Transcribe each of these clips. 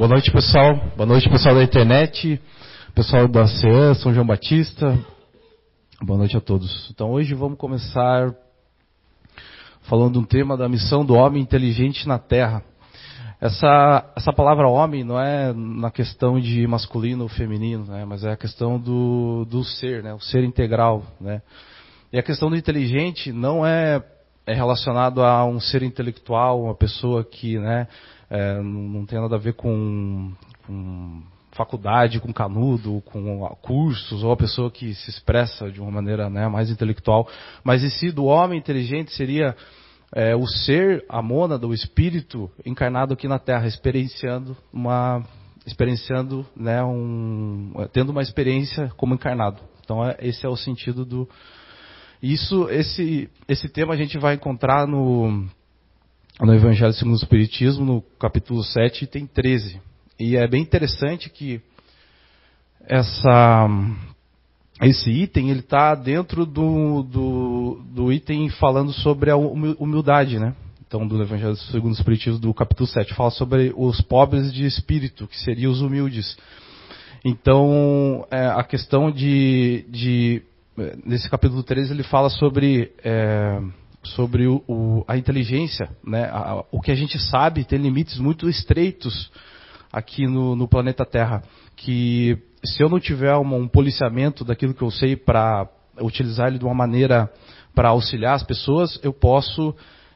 Boa noite, pessoal. Boa noite, pessoal da internet, pessoal da CEAN, São João Batista. Boa noite a todos. Então, hoje vamos começar falando um tema da missão do homem inteligente na Terra. Essa, essa palavra homem não é na questão de masculino ou feminino, né, mas é a questão do, do ser, né, o ser integral. Né. E a questão do inteligente não é, é relacionado a um ser intelectual, uma pessoa que né, é, não tem nada a ver com, com, faculdade, com canudo, com cursos, ou a pessoa que se expressa de uma maneira né, mais intelectual. Mas em si, do homem inteligente seria é, o ser, a mônada, o espírito encarnado aqui na Terra, experienciando uma experienciando, né, um, tendo uma experiência como encarnado. Então é, esse é o sentido do isso, esse esse tema a gente vai encontrar no no Evangelho segundo o Espiritismo, no capítulo 7, item 13. E é bem interessante que essa, esse item ele está dentro do, do, do, item falando sobre a humildade, né? Então, do Evangelho segundo o Espiritismo, do capítulo 7, fala sobre os pobres de espírito, que seriam os humildes. Então, é, a questão de, de. Nesse capítulo 13, ele fala sobre. É, sobre o, o, a inteligência, né? A, o que a gente sabe tem limites muito estreitos aqui no, no planeta Terra, que se eu não tiver uma, um policiamento daquilo que eu sei para utilizar ele de uma maneira para auxiliar as pessoas, eu posso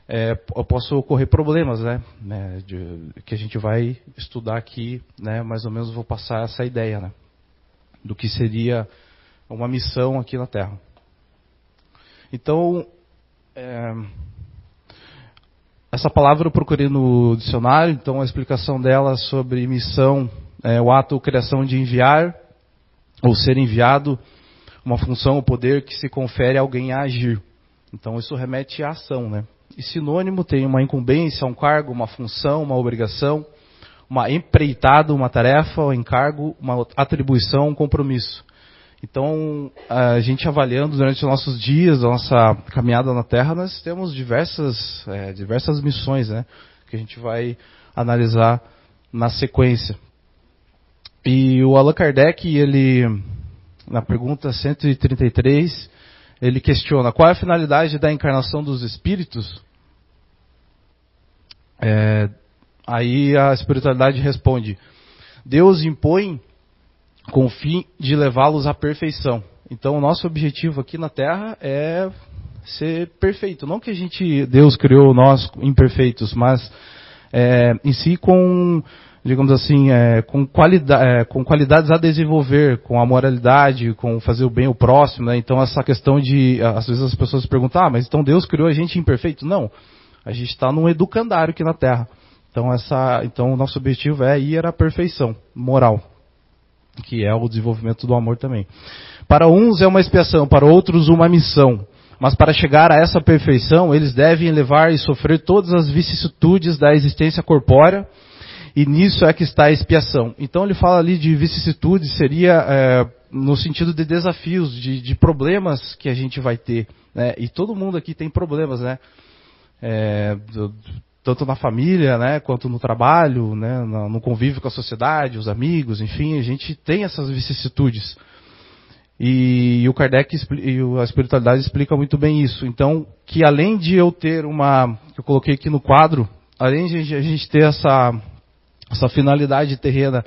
é, eu posso ocorrer problemas, né? né de, que a gente vai estudar aqui, né? Mais ou menos vou passar essa ideia, né? Do que seria uma missão aqui na Terra. Então, é, essa palavra eu procurei no dicionário, então a explicação dela sobre missão é o ato ou criação de enviar ou ser enviado, uma função ou poder que se confere a alguém a agir. Então isso remete à ação, né? E sinônimo tem uma incumbência, um cargo, uma função, uma obrigação, uma empreitada, uma tarefa, um encargo, uma atribuição, um compromisso. Então, a gente avaliando durante os nossos dias, a nossa caminhada na Terra, nós temos diversas, é, diversas missões, né? Que a gente vai analisar na sequência. E o Allan Kardec, ele, na pergunta 133, ele questiona qual é a finalidade da encarnação dos espíritos. É, aí a espiritualidade responde: Deus impõe com o fim de levá-los à perfeição. Então, o nosso objetivo aqui na Terra é ser perfeito. Não que a gente, Deus criou nós imperfeitos, mas é, em si com, digamos assim, é, com, qualidade, é, com qualidades a desenvolver, com a moralidade, com fazer o bem ao próximo. Né? Então, essa questão de, às vezes as pessoas perguntam, ah, mas então Deus criou a gente imperfeito? Não. A gente está num educandário aqui na Terra. Então, essa, então, o nosso objetivo é ir à perfeição moral que é o desenvolvimento do amor também. Para uns é uma expiação, para outros uma missão. Mas para chegar a essa perfeição, eles devem levar e sofrer todas as vicissitudes da existência corpórea, e nisso é que está a expiação. Então ele fala ali de vicissitudes, seria é, no sentido de desafios, de, de, problemas que a gente vai ter. Né? E todo mundo aqui tem problemas, né? É, tanto na família, né, quanto no trabalho, né, no convívio com a sociedade, os amigos, enfim, a gente tem essas vicissitudes. E, o Kardec e a espiritualidade explica muito bem isso. Então, que além de eu ter uma, que eu coloquei aqui no quadro, além de a gente ter essa, essa finalidade terrena,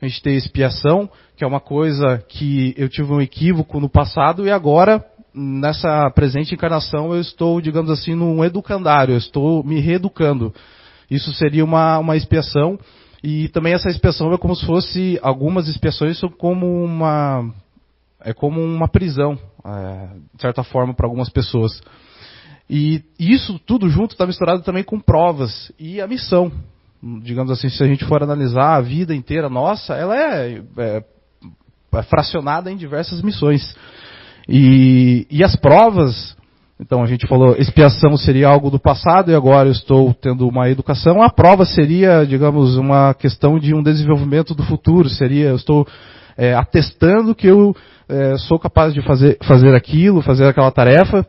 a gente ter expiação, que é uma coisa que eu tive um equívoco no passado e agora nessa presente encarnação eu estou, digamos assim, num educandário, eu estou me reeducando. Isso seria uma, uma expiação. E também essa expiação é como se fosse, algumas expiações são como uma, é como uma prisão, é, de certa forma, para algumas pessoas. E isso tudo junto está misturado também com provas e a missão. Digamos assim, se a gente for analisar a vida inteira nossa, ela é, é, é fracionada em diversas missões. E, e as provas, então a gente falou, expiação seria algo do passado e agora eu estou tendo uma educação. A prova seria, digamos, uma questão de um desenvolvimento do futuro. Seria, eu estou é, atestando que eu é, sou capaz de fazer, fazer aquilo, fazer aquela tarefa.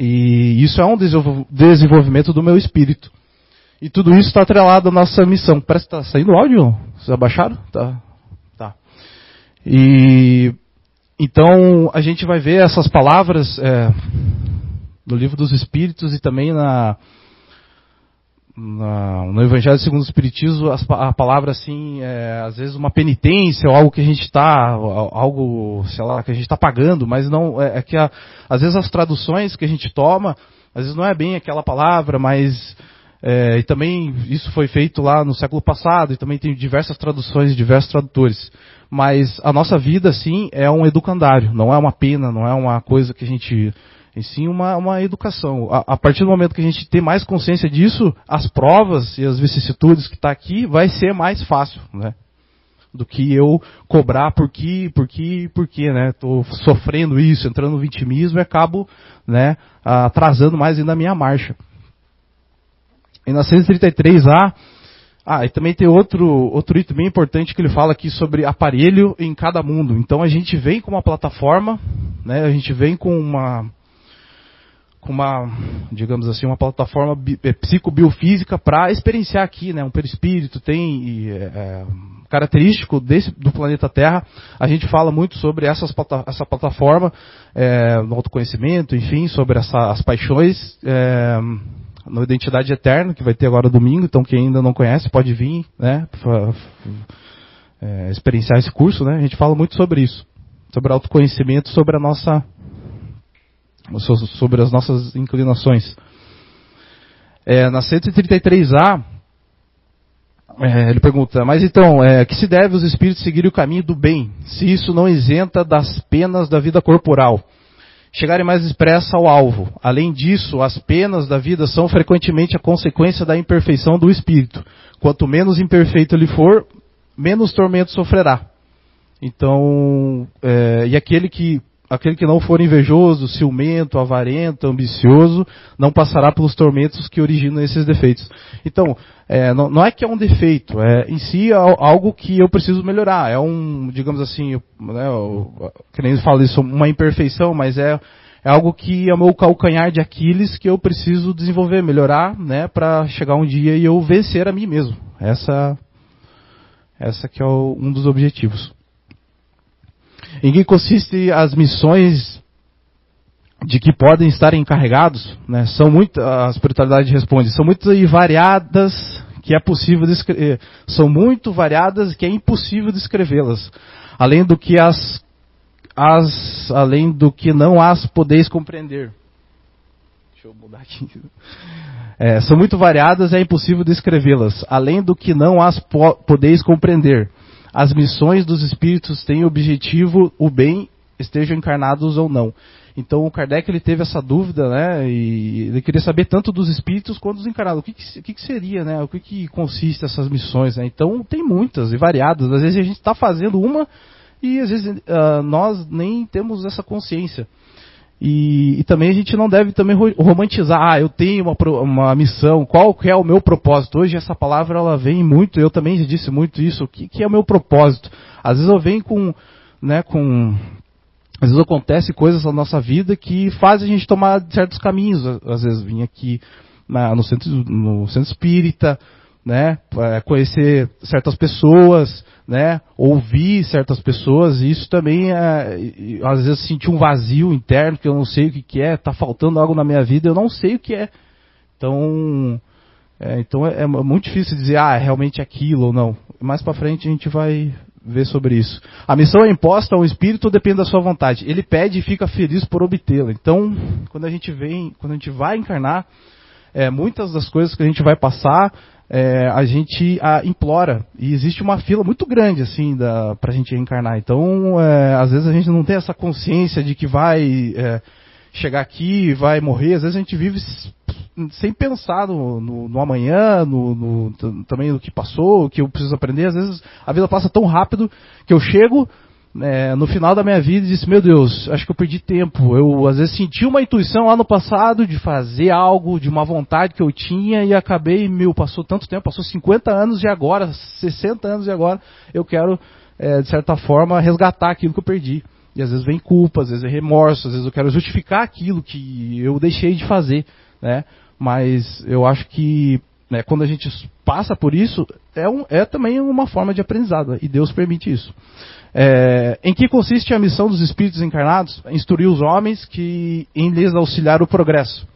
E isso é um desenvolvimento do meu espírito. E tudo isso está atrelado à nossa missão. Parece que está saindo o áudio? Vocês abaixaram? Tá. Tá. E então a gente vai ver essas palavras é, no livro dos Espíritos e também na, na, no Evangelho segundo o Espiritismo, a, a palavra assim, é, às vezes uma penitência ou algo que a gente está, algo, sei lá, que a gente está pagando, mas não, é, é que a, às vezes as traduções que a gente toma, às vezes não é bem aquela palavra, mas é, e também isso foi feito lá no século passado e também tem diversas traduções diversos tradutores. Mas a nossa vida, sim, é um educandário, não é uma pena, não é uma coisa que a gente e sim uma, uma educação. A, a, partir do momento que a gente tem mais consciência disso, as provas e as vicissitudes que está aqui vai ser mais fácil, né? Do que eu cobrar por que, por que, por que, né? Estou sofrendo isso, entrando no vitimismo e acabo, né, atrasando mais ainda a minha marcha. E na 133A, ah, e também tem outro, outro item bem importante que ele fala aqui sobre aparelho em cada mundo. Então a gente vem com uma plataforma, né, a gente vem com uma, com uma, digamos assim, uma plataforma é, psicobiofísica para experienciar aqui, né? Um perispírito tem é, é, característico desse, do planeta Terra. A gente fala muito sobre essas, essa plataforma é, no autoconhecimento, enfim, sobre essa, as paixões é, no Identidade Eterna, que vai ter agora domingo. Então, quem ainda não conhece pode vir, né? É, experienciar esse curso, né? A gente fala muito sobre isso, sobre autoconhecimento, sobre a nossa sobre as nossas inclinações. É, na 133A, é, ele pergunta, mas então, é, que se deve os espíritos seguirem o caminho do bem, se isso não isenta das penas da vida corporal? Chegarem mais expressa ao alvo. Além disso, as penas da vida são frequentemente a consequência da imperfeição do espírito. Quanto menos imperfeito ele for, menos tormento sofrerá. Então, é, e aquele que aquele que não for invejoso, ciumento, avarento, ambicioso, não passará pelos tormentos que originam esses defeitos. Então, é, não, não, é que é um defeito, é em si é algo que eu preciso melhorar. É um, digamos assim, né, que nem fala isso, uma imperfeição, mas é, é algo que é o meu calcanhar de Aquiles que eu preciso desenvolver, melhorar, né, para chegar um dia e eu vencer a mim mesmo. Essa, essa que é o, um dos objetivos. Em que consiste as missões de que podem estar encarregados? Né? São muito, a espiritualidade responde, são muito variadas que é possível descrever, são muito variadas que é impossível descrevê-las. Além do que as, as, além do que não as podeis compreender. Deixa eu mudar aqui. É, são muito variadas é impossível descrevê-las. Além do que não as po podeis compreender as missões dos espíritos têm objetivo o bem, estejam encarnados ou não. Então o Kardec ele teve essa dúvida, né? E ele queria saber tanto dos espíritos quanto dos encarnados. O que, que, que, que seria, né? O que, que consiste essas missões? Né? Então tem muitas e variadas. Às vezes a gente está fazendo uma e às vezes uh, nós nem temos essa consciência. E, e, também a gente não deve também romantizar, ah, eu tenho uma, uma missão, qual é o meu propósito? Hoje essa palavra ela vem muito, eu também já disse muito isso, o que, que é o meu propósito? Às vezes eu venho com, né, com, às vezes acontece coisas na nossa vida que fazem a gente tomar certos caminhos, às vezes vim aqui na, no, centro, no centro espírita, né, conhecer certas pessoas, né, ouvir certas pessoas, e isso também é, às vezes sentir um vazio interno que eu não sei o que, que é, está faltando algo na minha vida, eu não sei o que é. Então, é, então é, é, muito difícil dizer, ah, é realmente aquilo ou não. Mais para frente a gente vai ver sobre isso. A missão é imposta ao espírito depende da sua vontade. Ele pede e fica feliz por obtê-la. Então, quando a gente vem, quando a gente vai encarnar, é, muitas das coisas que a gente vai passar é, a gente a, implora. E existe uma fila muito grande, assim, para a gente reencarnar. Então, é, às vezes a gente não tem essa consciência de que vai é, chegar aqui vai morrer. Às vezes a gente vive sem pensar no, no, no amanhã, no, no, também no que passou, o que eu preciso aprender. Às vezes a vida passa tão rápido que eu chego, é, no final da minha vida disse, meu Deus, acho que eu perdi tempo. Eu às vezes senti uma intuição lá no passado de fazer algo, de uma vontade que eu tinha e acabei, meu, passou tanto tempo, passou 50 anos e agora, 60 anos e agora, eu quero, é, de certa forma, resgatar aquilo que eu perdi. E às vezes vem culpa, às vezes é remorso, às vezes eu quero justificar aquilo que eu deixei de fazer, né? Mas eu acho que né, quando a gente passa por isso, é, um, é também uma forma de aprendizado, e Deus permite isso. É, em que consiste a missão dos espíritos encarnados? Instruir os homens que em lhes auxiliar o progresso.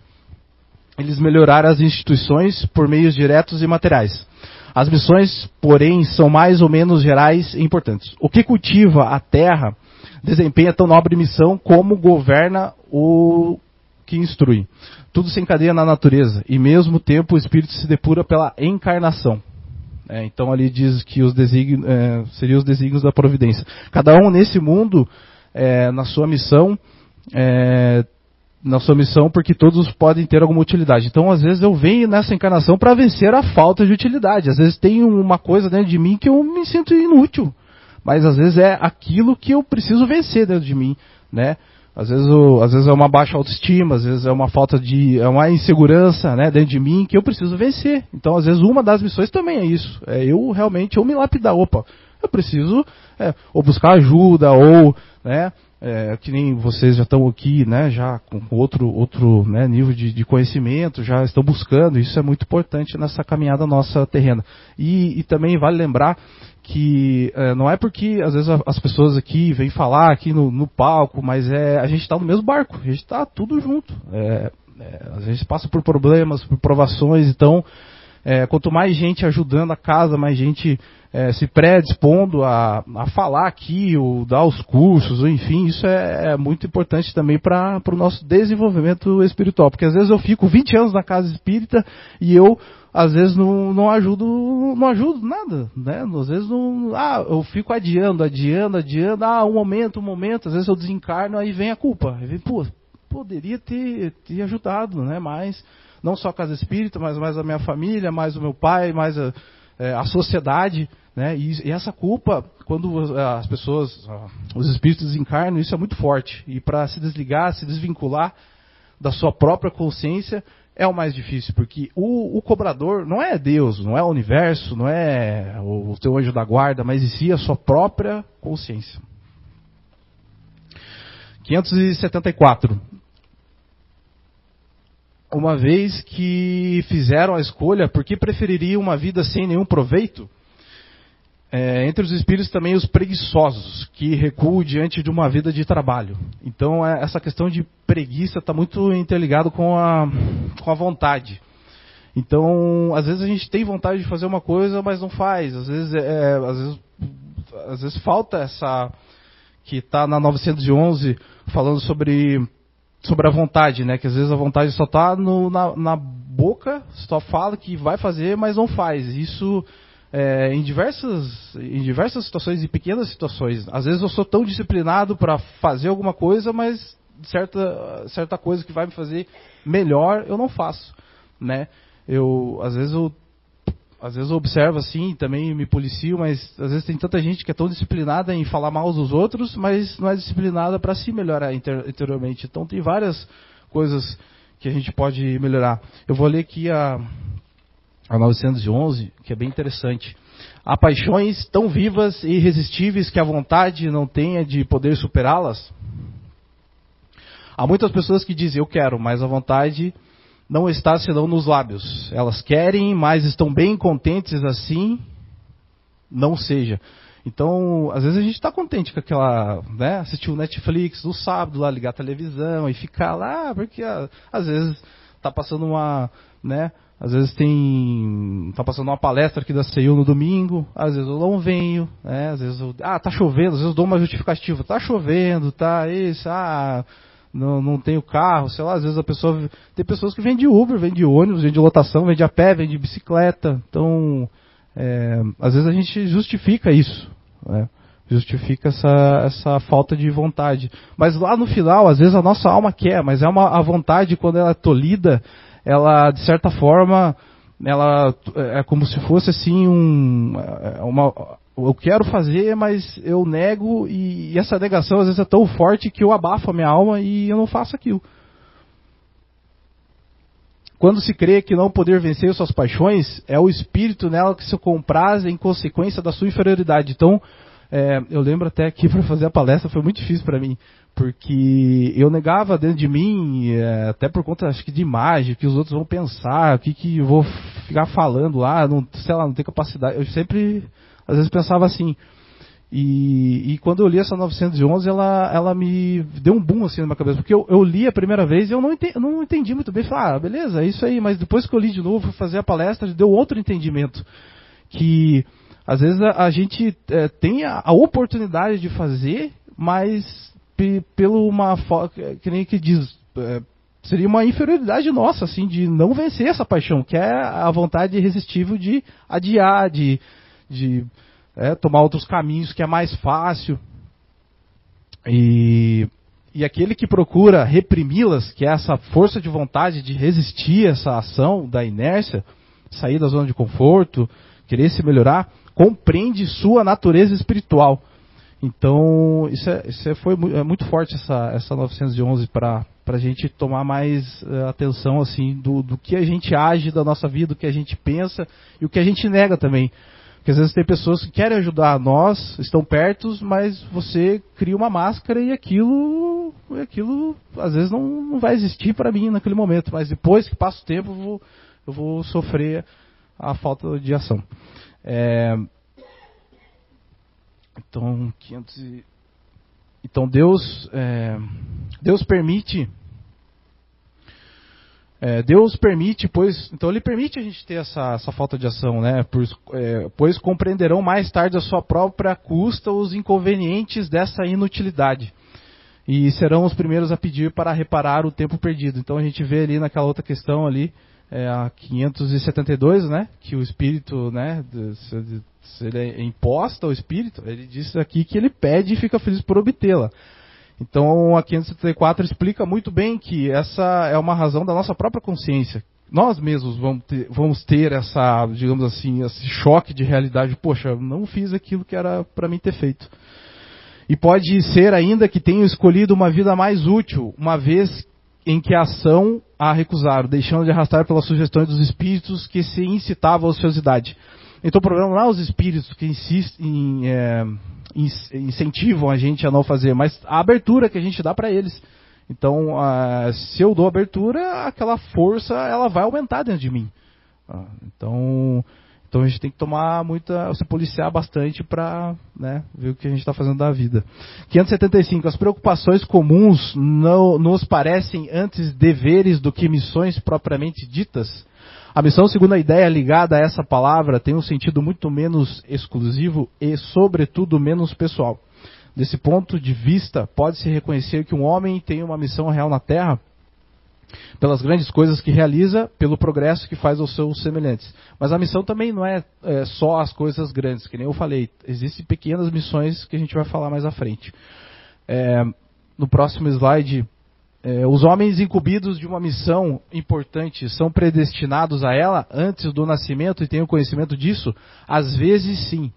Eles melhorar as instituições por meios diretos e materiais. As missões, porém, são mais ou menos gerais e importantes. O que cultiva a terra desempenha tão nobre missão como governa o que instrui. Tudo se encadeia na natureza e, mesmo tempo, o espírito se depura pela encarnação. É, então ali diz que os é, seriam os desígnios da providência. Cada um nesse mundo, é, na sua missão, é, na sua missão, porque todos podem ter alguma utilidade. Então, às vezes eu venho nessa encarnação para vencer a falta de utilidade. Às vezes tem uma coisa dentro de mim que eu me sinto inútil, mas às vezes é aquilo que eu preciso vencer dentro de mim, né? Às vezes, eu, às vezes é uma baixa autoestima, às vezes é uma falta de. é uma insegurança né, dentro de mim que eu preciso vencer. Então, às vezes, uma das missões também é isso. É eu realmente eu me lapidar. Opa, eu preciso é, ou buscar ajuda, ou né, é, que nem vocês já estão aqui, né, já com outro, outro né, nível de, de, conhecimento, já estão buscando, isso é muito importante nessa caminhada nossa terrena. E, e também vale lembrar que é, não é porque às vezes as pessoas aqui vêm falar aqui no, no palco, mas é a gente está no mesmo barco, a gente está tudo junto. É, é, a gente passa por problemas, por provações, então é, quanto mais gente ajudando a casa, mais gente é, se predispondo a, a falar aqui, ou dar os cursos, ou enfim, isso é, é muito importante também para o nosso desenvolvimento espiritual. Porque às vezes eu fico 20 anos na casa espírita e eu às vezes não, não ajudo, não ajudo nada, né? Às vezes não, ah, eu fico adiando, adiando, adiando, ah, um momento, um momento, às vezes eu desencarno, aí vem a culpa. Aí vem, pô, poderia ter, ter ajudado, né? Mais, não só a casa espírita, mas mais a minha família, mais o meu pai, mais a, é, a sociedade, né? E, e, essa culpa, quando as pessoas, os espíritos desencarnam, isso é muito forte. E para se desligar, se desvincular da sua própria consciência, é o mais difícil, porque o, o, cobrador não é Deus, não é o universo, não é o, o teu anjo da guarda, mas em si a sua própria consciência. 574. Uma vez que fizeram a escolha, por que prefeririam uma vida sem nenhum proveito? É, entre os espíritos também os preguiçosos, que recuam diante de uma vida de trabalho. Então é, essa questão de preguiça está muito interligado com a, com a vontade. Então, às vezes a gente tem vontade de fazer uma coisa, mas não faz. Às vezes, é, é às vezes, às vezes falta essa que está na 911 falando sobre sobre a vontade, né? Que às vezes a vontade só está na, na boca, só fala que vai fazer, mas não faz. Isso é, em, diversas, em diversas situações, em pequenas situações. Às vezes eu sou tão disciplinado para fazer alguma coisa, mas certa, certa coisa que vai me fazer melhor eu não faço. Né? Eu, às vezes eu às vezes eu observo assim, também me policio, mas às vezes tem tanta gente que é tão disciplinada em falar mal dos outros, mas não é disciplinada para se melhorar interiormente. Então tem várias coisas que a gente pode melhorar. Eu vou ler aqui a, a 911, que é bem interessante. Há paixões tão vivas e irresistíveis que a vontade não tenha de poder superá-las? Há muitas pessoas que dizem eu quero, mas a vontade não está senão nos lábios. Elas querem, mas estão bem contentes assim, não seja. Então, às vezes a gente está contente com aquela, né, assistir o Netflix no sábado, lá ligar a televisão e ficar lá, porque às vezes está passando uma, né, às vezes tem. tá passando uma palestra aqui da CEU no domingo, às vezes eu não venho, né? Às vezes eu. Ah, tá chovendo, às vezes eu dou uma justificativa, tá chovendo, tá isso, ah, não, não tenho carro, sei lá, às vezes a pessoa. Tem pessoas que vêm de Uber, vêm de ônibus, vêm de lotação, vêm de a pé, vêm de bicicleta. Então, é, às vezes a gente justifica isso. Né? Justifica essa, essa falta de vontade. Mas lá no final, às vezes a nossa alma quer, mas é uma a vontade quando ela é tolhida ela de certa forma, ela é como se fosse assim um, é, uma, eu quero fazer, mas eu nego e, e essa negação às vezes é tão forte que eu abafo a minha alma e eu não faço aquilo. Quando se crê que não poder vencer suas paixões, é o espírito nela que se compraz em consequência da sua inferioridade. Então, é, eu lembro até que para fazer a palestra foi muito difícil para mim, porque eu negava dentro de mim, é, até por conta, acho que de imagem, que os outros vão pensar, o que, que eu vou ficar falando lá, não, sei lá, não tenho capacidade. Eu sempre, às vezes, pensava assim. E, e, quando eu li essa 911, ela, ela me deu um boom assim na minha cabeça, porque eu, eu li a primeira vez e eu não entendi, não entendi muito bem. Falei, ah, beleza, é isso aí, mas depois que eu li de novo, fui fazer a palestra, deu outro entendimento. Que às vezes a, a gente é, tem a, a, oportunidade de fazer, mas pelo uma que nem que diz, é, seria uma inferioridade nossa, assim, de não vencer essa paixão, que é a vontade irresistível de adiar, de, de é, tomar outros caminhos que é mais fácil. E, e aquele que procura reprimi-las, que é essa força de vontade de resistir essa ação da inércia, sair da zona de conforto, querer se melhorar, compreende sua natureza espiritual. Então, isso, é, isso é, foi é muito forte essa, essa 911 para a gente tomar mais uh, atenção assim do, do que a gente age da nossa vida, do que a gente pensa e o que a gente nega também. Porque às vezes tem pessoas que querem ajudar nós, estão perto, mas você cria uma máscara e aquilo, aquilo às vezes não, não vai existir para mim naquele momento. Mas depois que passa o tempo, eu vou, eu vou sofrer a falta de ação. É, então, 500 e, então Deus, é, Deus permite é, Deus permite, pois, então Ele permite a gente ter essa, essa falta de ação, né? Pois, é, pois compreenderão mais tarde a sua própria custa os inconvenientes dessa inutilidade e serão os primeiros a pedir para reparar o tempo perdido. Então a gente vê ali naquela outra questão ali, é, a 572, né? Que o espírito, né? Se, ele é imposta ao espírito, ele diz aqui que ele pede e fica feliz por obtê-la. Então a 574 explica muito bem que essa é uma razão da nossa própria consciência. Nós mesmos vamos ter, vamos ter essa, digamos assim, esse choque de realidade. Poxa, não fiz aquilo que era para mim ter feito. E pode ser ainda que tenham escolhido uma vida mais útil, uma vez em que a ação a recusaram, deixando de arrastar pelas sugestões dos espíritos que se incitavam à ociosidade. Então o problema não é os espíritos que insistem, é, incentivam a gente a não fazer, mas a abertura que a gente dá para eles. Então, se eu dou abertura, aquela força ela vai aumentar dentro de mim. Ah, então, então a gente tem que tomar muita, se policiar bastante para né, ver o que a gente está fazendo da vida. 575. As preocupações comuns não nos parecem antes deveres do que missões propriamente ditas. A missão, segundo a ideia ligada a essa palavra, tem um sentido muito menos exclusivo e, sobretudo, menos pessoal. Desse ponto de vista, pode-se reconhecer que um homem tem uma missão real na Terra pelas grandes coisas que realiza, pelo progresso que faz aos seus semelhantes. Mas a missão também não é, é só as coisas grandes, que nem eu falei. Existem pequenas missões que a gente vai falar mais à frente. É, no próximo slide, é, os homens incumbidos de uma missão importante são predestinados a ela antes do nascimento e têm o conhecimento disso? Às vezes sim.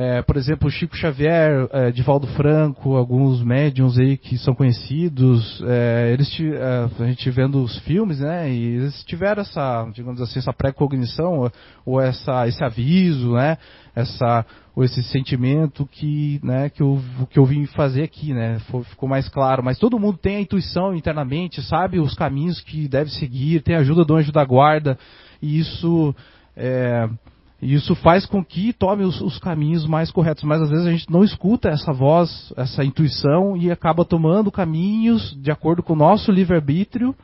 É, por exemplo, Chico Xavier, é, Divaldo Franco, alguns médiums aí que são conhecidos, é, eles é, a gente vendo os filmes, né, e eles tiveram essa, digamos assim, essa pré-cognição ou, ou essa, esse aviso, né, essa, ou esse sentimento que, né, que eu, que eu vim fazer aqui, né, ficou mais claro. Mas todo mundo tem a intuição internamente, sabe os caminhos que deve seguir, tem a ajuda do anjo da guarda, e isso é, e isso faz com que tome os, os, caminhos mais corretos. Mas às vezes a gente não escuta essa voz, essa intuição e acaba tomando caminhos de acordo com o nosso livre-arbítrio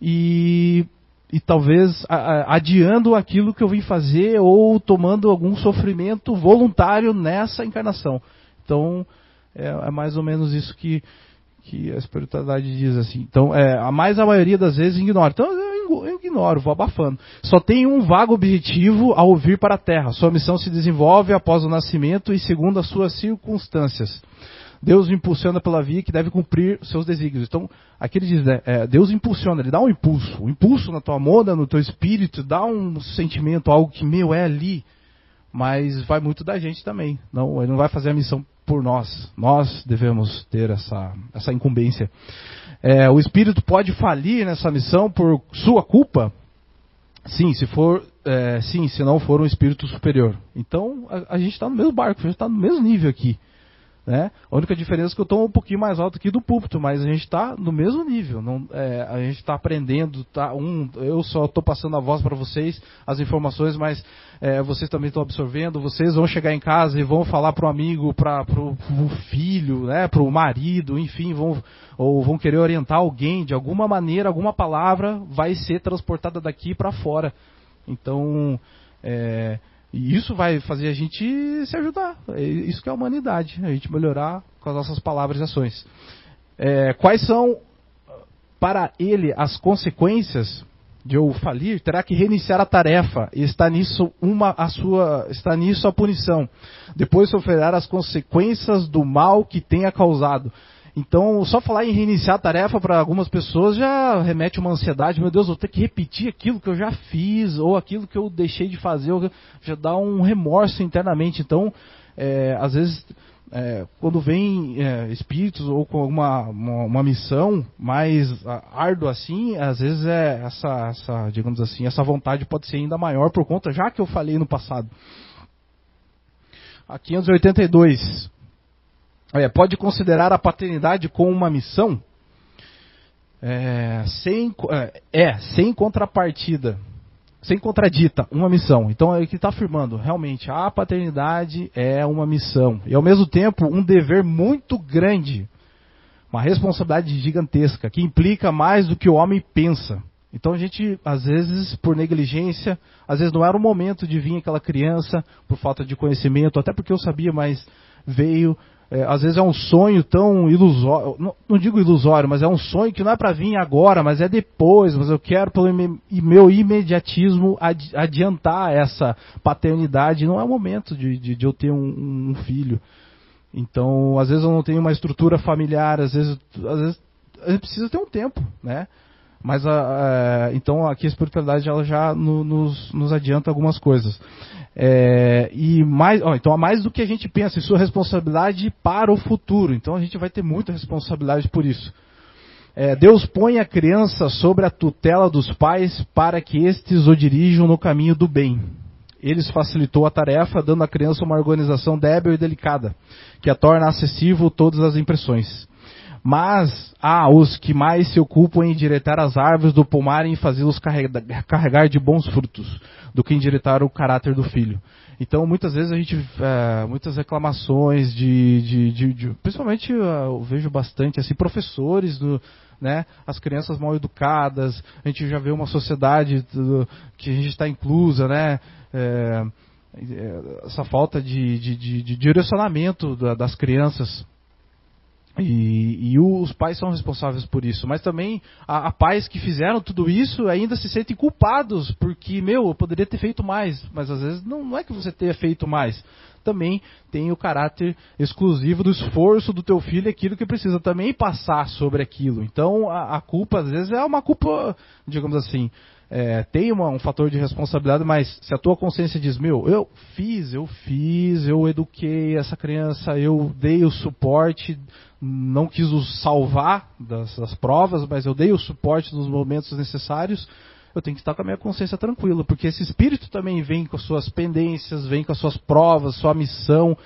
e, e talvez adiando aquilo que eu vim fazer ou tomando algum sofrimento voluntário nessa encarnação. Então é, é mais ou menos isso que, que a espiritualidade diz assim. Então, é, a mais a maioria das vezes ignora. Então, eu ignoro, vou abafando. Só tem um vago objetivo ao vir para a Terra. Sua missão se desenvolve após o nascimento e segundo as suas circunstâncias. Deus impulsiona pela via que deve cumprir seus desígnios. Então, aqui ele diz, né, é, Deus impulsiona, ele dá um impulso. Um impulso na tua moda, no teu espírito, dá um sentimento, algo que, meu, é ali. Mas vai muito da gente também. Não, ele não vai fazer a missão por nós. Nós devemos ter essa, essa incumbência. É, o espírito pode falir nessa missão por sua culpa? Sim, se for, é, sim, se não for um espírito superior. Então a, a gente está no mesmo barco, a gente está no mesmo nível aqui. Né? A única diferença é que eu estou um pouquinho mais alto aqui do púlpito, mas a gente está no mesmo nível. Não, é, a gente está aprendendo. Tá, um, eu só estou passando a voz para vocês, as informações, mas é, vocês também estão absorvendo. Vocês vão chegar em casa e vão falar para o amigo, para o filho, né, para o marido, enfim, vão, ou vão querer orientar alguém de alguma maneira, alguma palavra vai ser transportada daqui para fora. Então, é, e isso vai fazer a gente se ajudar. É isso que é a humanidade, a gente melhorar com as nossas palavras e ações. É, quais são para ele as consequências de eu falir? Terá que reiniciar a tarefa e está nisso uma a sua está nisso a punição. Depois sofrerá as consequências do mal que tenha causado. Então, só falar em reiniciar a tarefa para algumas pessoas já remete uma ansiedade. Meu Deus, vou ter que repetir aquilo que eu já fiz ou aquilo que eu deixei de fazer. Já dá um remorso internamente. Então, é, às vezes, é, quando vem é, espíritos ou com alguma uma, uma, missão mais árdua assim, às vezes é essa, essa, digamos assim, essa vontade pode ser ainda maior por conta, já que eu falei no passado. A 582 é, pode considerar a paternidade como uma missão é, sem, é, é, sem contrapartida, sem contradita, uma missão. Então é que está afirmando, realmente, a paternidade é uma missão. E ao mesmo tempo, um dever muito grande, uma responsabilidade gigantesca, que implica mais do que o homem pensa. Então a gente, às vezes, por negligência, às vezes não era o momento de vir aquela criança, por falta de conhecimento, até porque eu sabia, mas veio, é, às vezes é um sonho tão ilusório, não, não, digo ilusório, mas é um sonho que não é para vir agora, mas é depois, mas eu quero pelo meu imediatismo adiantar essa paternidade, não é o momento de, de, de eu ter um, um, filho. Então, às vezes eu não tenho uma estrutura familiar, às vezes, às vezes a gente precisa ter um tempo, né? Mas a, a, então aqui a espiritualidade ela já no, nos, nos adianta algumas coisas. É, e mais, ó, então, mais do que a gente pensa, isso é responsabilidade para o futuro. Então a gente vai ter muita responsabilidade por isso. É, Deus põe a criança sobre a tutela dos pais para que estes o dirijam no caminho do bem. Eles facilitou a tarefa, dando à criança uma organização débil e delicada, que a torna acessível todas as impressões. Mas há os que mais se ocupam em endireitar as árvores do pomar e fazê-los carregar de bons frutos, do que endireitar o caráter do filho. Então, muitas vezes a gente, é, muitas reclamações de, de, de, de principalmente eu vejo bastante assim, professores do, né, as crianças mal educadas, a gente já vê uma sociedade que a gente está inclusa, né, é, essa falta de, de, de, de direcionamento das crianças e, e, os pais são responsáveis por isso. Mas também há, há, pais que fizeram tudo isso ainda se sentem culpados, porque, meu, eu poderia ter feito mais. Mas às vezes não, não é que você tenha feito mais. Também tem o caráter exclusivo do esforço do teu filho, aquilo que precisa também passar sobre aquilo. Então a, a culpa, às vezes, é uma culpa, digamos assim, é, tem uma, um fator de responsabilidade, mas se a tua consciência diz, meu, eu fiz, eu fiz, eu eduquei essa criança, eu dei o suporte, não quis o salvar das, das provas, mas eu dei o suporte nos momentos necessários, eu tenho que estar com a minha consciência tranquila, porque esse espírito também vem com as suas pendências, vem com as suas provas, sua missão,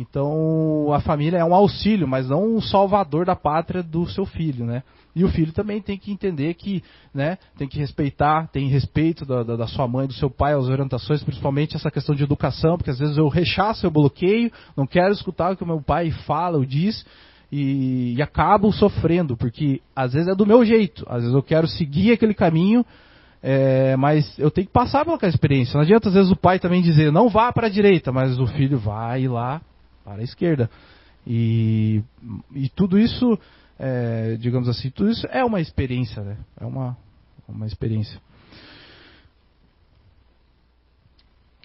então a família é um auxílio, mas não um salvador da pátria do seu filho, né? E o filho também tem que entender que, né, tem que respeitar, tem respeito da, da, da, sua mãe, do seu pai, as orientações, principalmente essa questão de educação, porque às vezes eu rechaço, eu bloqueio, não quero escutar o que o meu pai fala ou diz, e, e acabo sofrendo, porque às vezes é do meu jeito, às vezes eu quero seguir aquele caminho, é, mas eu tenho que passar pela experiência. Não adianta às vezes o pai também dizer, não vá para a direita, mas o filho vai lá para a esquerda. E, e tudo isso, é, digamos assim, tudo isso é uma experiência, né? É uma, uma experiência.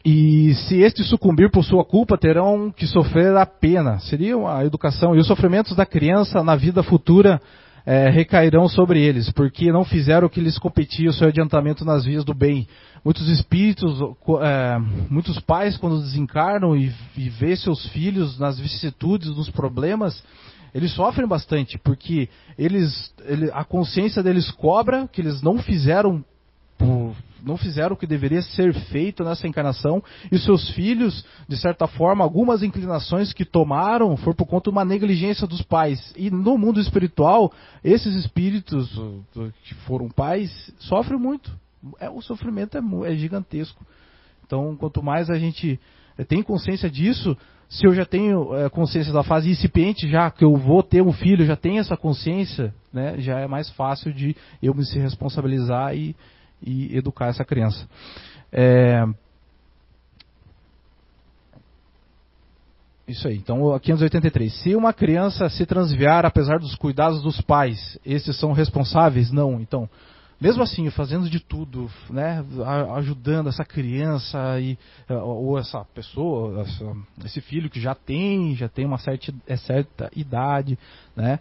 E se este sucumbir por sua culpa, terão que sofrer a pena. Seria a educação. E os sofrimentos da criança na vida futura é, recairão sobre eles, porque não fizeram o que lhes competia o seu adiantamento nas vias do bem. Muitos espíritos, é, muitos pais, quando desencarnam e, e vê seus filhos nas vicissitudes, nos problemas, eles sofrem bastante, porque eles, ele, a consciência deles cobra que eles não fizeram não fizeram o que deveria ser feito nessa encarnação e seus filhos, de certa forma, algumas inclinações que tomaram foram por conta de uma negligência dos pais. E no mundo espiritual, esses espíritos que foram pais sofrem muito. É, o sofrimento é, é gigantesco. Então, quanto mais a gente é, tem consciência disso, se eu já tenho é, consciência da fase incipiente, já que eu vou ter um filho, já tenho essa consciência, né, já é mais fácil de eu me se responsabilizar e, e educar essa criança. É... Isso aí. Então, 583. Se uma criança se transviar apesar dos cuidados dos pais, esses são responsáveis? Não. Então, mesmo assim, fazendo de tudo, né, ajudando essa criança e, ou essa pessoa, essa, esse filho que já tem, já tem uma certa, é certa idade, né,